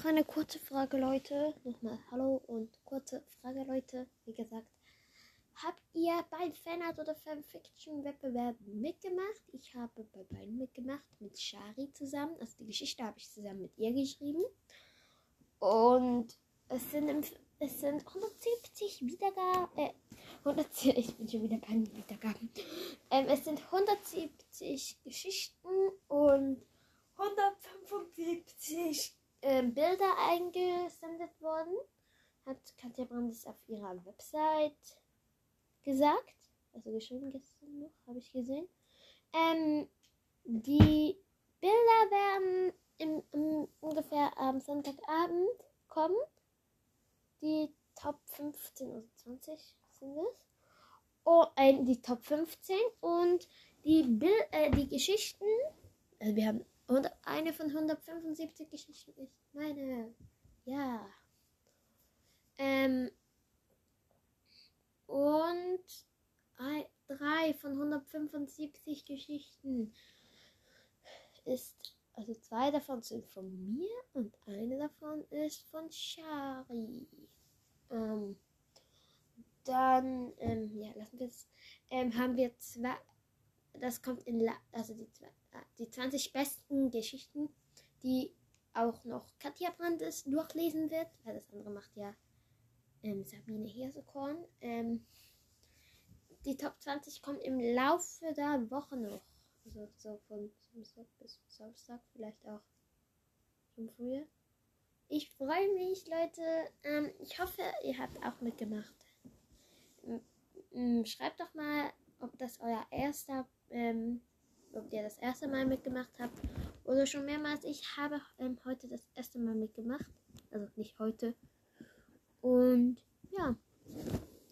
noch eine kurze Frage, Leute. Nochmal Hallo und kurze Frage, Leute. Wie gesagt, habt ihr bei Fanart oder Fanfiction-Wettbewerben mitgemacht? Ich habe bei beiden mitgemacht, mit Shari zusammen. Also die Geschichte habe ich zusammen mit ihr geschrieben. Und es sind, im, es sind 170 Wiedergaben. Äh, 170, ich bin schon wieder bei den Wiedergaben. Ähm, es sind 170 Geschichten und 175 ähm, Bilder eingesendet worden. Hat Katja Brandes auf ihrer Website gesagt. Also geschrieben gestern noch, habe ich gesehen. Ähm, die Bilder werden im, im, ungefähr am Sonntagabend kommen. Die Top 15 oder 20 sind es. Oh, äh, die Top 15 und die, Bil äh, die Geschichten. Also wir haben und eine von 175 Geschichten ist meine. Ja. Ähm. Und drei von 175 Geschichten ist. Also zwei davon sind von mir und eine davon ist von Shari. Ähm, dann, ähm, ja, lassen wir es. Ähm, haben wir zwei. Das kommt in. La also die zwei die 20 besten Geschichten, die auch noch Katja Brandes durchlesen wird, weil das andere macht ja ähm, Sabine Hirsekorn. Ähm, die Top 20 kommen im Laufe der Woche noch. Also so von Samstag bis Samstag, vielleicht auch schon früher. Ich freue mich, Leute. Ähm, ich hoffe, ihr habt auch mitgemacht. Schreibt doch mal, ob das euer erster ähm, ob ihr das erste Mal mitgemacht habt oder schon mehrmals. Ich habe ähm, heute das erste Mal mitgemacht. Also nicht heute. Und ja,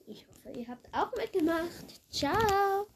ich hoffe, ihr habt auch mitgemacht. Ciao!